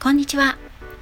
こんにちは。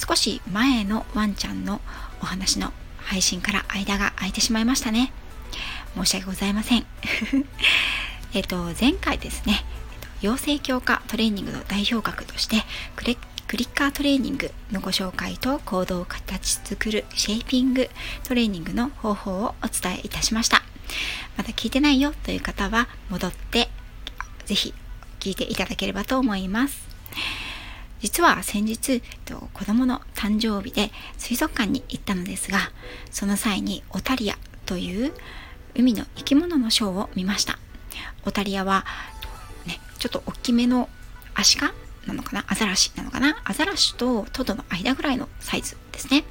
少し前のワンちゃんのお話の配信から間が空いてしまいましたね。申し訳ございません。えっと前回ですね養成強化トレーニングの代表格としてクリッカートレーニングのご紹介と行動を形作るシェイピングトレーニングの方法をお伝えいたしました。まだ聞いてないよという方は戻ってぜひ聞いていただければと思います。実は先日子供の誕生日で水族館に行ったのですがその際にオタリアという海の生き物のショーを見ました。オタリアは、ね、ちょっと大きめのアシカなのかな？アザラシなのかな？アザラシとトドの間ぐらいのサイズですね。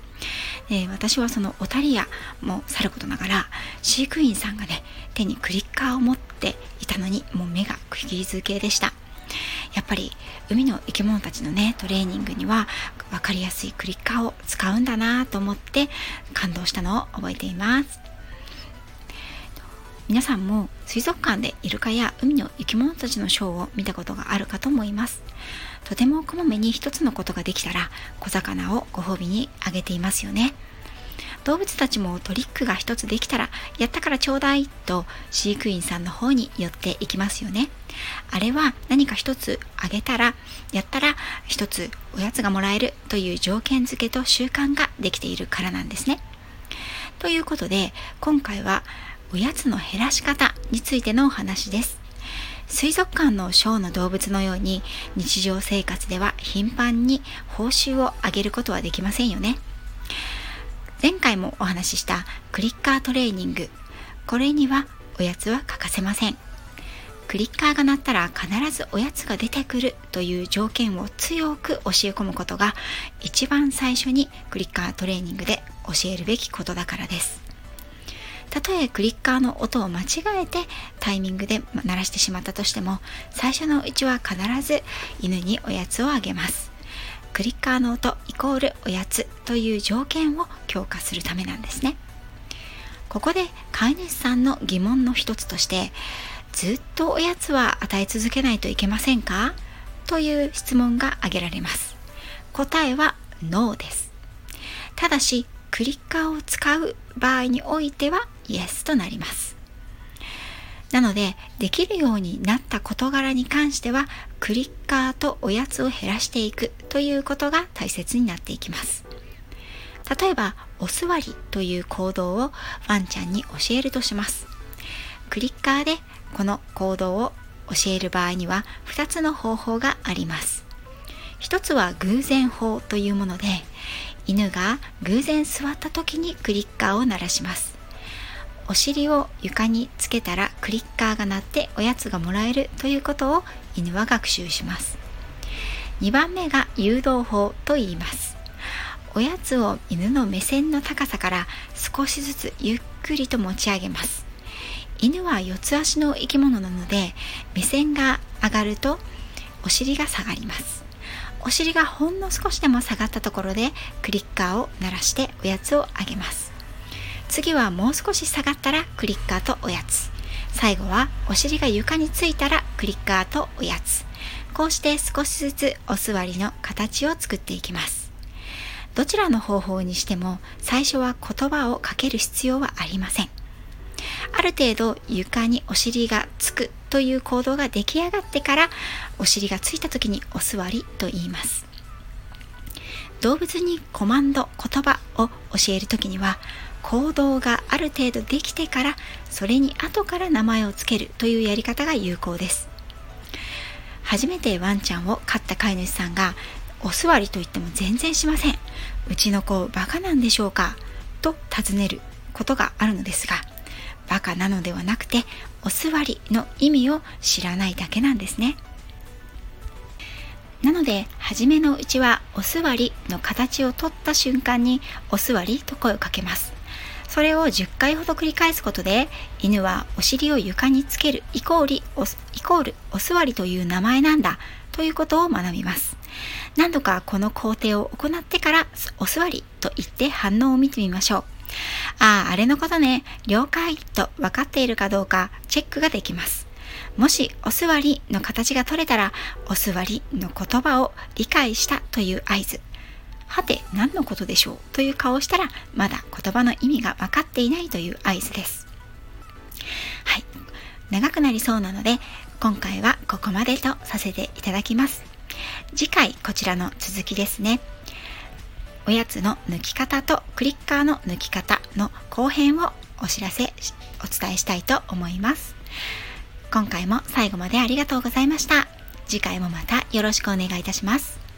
私はそのオタリアもさることながら飼育員さんがね手にクリッカーを持っていたのにもう目が釘付けでした。やっぱり海の生き物たちのねトレーニングには分かりやすいクリッカーを使うんだなと思って感動したのを覚えています。皆さんも水族館でイルカや海の生き物たちのショーを見たことがあるかと思います。とてもこまめに一つのことができたら小魚をご褒美にあげていますよね。動物たちもトリックが一つできたらやったからちょうだいと飼育員さんの方に寄っていきますよね。あれは何か一つあげたらやったら一つおやつがもらえるという条件付けと習慣ができているからなんですね。ということで今回はおやつの減らし方についてのお話です。水族館のショーの動物のように日常生活では頻繁に報酬を上げることはできませんよね。前回もお話ししたクリッカートレーニング。これにはおやつは欠かせません。クリッカーが鳴ったら必ずおやつが出てくるという条件を強く教え込むことが一番最初にクリッカートレーニングで教えるべきことだからです。たとえクリッカーの音を間違えてタイミングで鳴らしてしまったとしても最初のうちは必ず犬におやつをあげます。クリッカーの音イコールおやつという条件を強化するためなんですね。ここで飼い主さんの疑問の一つとしてずっとおやつは与え続けないといけませんか？という質問が挙げられます。答えはノーです。ただしクリッカーを使う場合においてはイエスとなります。なのでできるようになった事柄に関してはクリッカーとおやつを減らしていくということが大切になっていきます。例えばお座りという行動をワンちゃんに教えるとします。クリッカーでこの行動を教える場合には2つの方法があります。一つは偶然法というもので犬が偶然座った時にクリッカーを鳴らします。お尻を床につけたらクリッカーが鳴っておやつがもらえるということを犬は学習します。2番目が誘導法と言います。おやつを犬の目線の高さから少しずつゆっくりと持ち上げます。犬は四つ足の生き物なので目線が上がるとお尻が下がります。お尻がほんの少しでも下がったところでクリッカーを鳴らしておやつをあげます。次はもう少し下がったらクリッカーとおやつ。最後はお尻が床についたらクリッカーとおやつ。こうして少しずつお座りの形を作っていきます。どちらの方法にしても最初は言葉をかける必要はありません。ある程度床にお尻がつくという行動が出来上がってからお尻がついた時にお座りと言います。動物にコマンド言葉を教える時には行動がある程度できてからそれに後から名前を付けるというやり方が有効です。初めてワンちゃんを飼った飼い主さんがお座りと言っても全然しません。うちの子バカなんでしょうか？と尋ねることがあるのですがバカなのではなくてお座りの意味を知らないだけなんですね。なので初めのうちはお座りの形をとった瞬間にお座りと声をかけます。それを10回ほど繰り返すことで犬はお尻を床につけるイコールイコールお座りという名前なんだということを学びます。何度かこの工程を行ってからお座りと言って反応を見てみましょう。あああれのことね。了解と分かっているかどうかチェックができます。もしお座りの形が取れたらお座りの言葉を理解したという合図。はて何のことでしょう？という顔をしたらまだ言葉の意味が分かっていないという合図です。はい。長くなりそうなので今回はここまでとさせていただきます。次回こちらの続きですね。おやつの抜き方とクリッカーの抜き方の後編をお知らせお伝えしたいと思います。今回も最後までありがとうございました。次回もまたよろしくお願いいたします。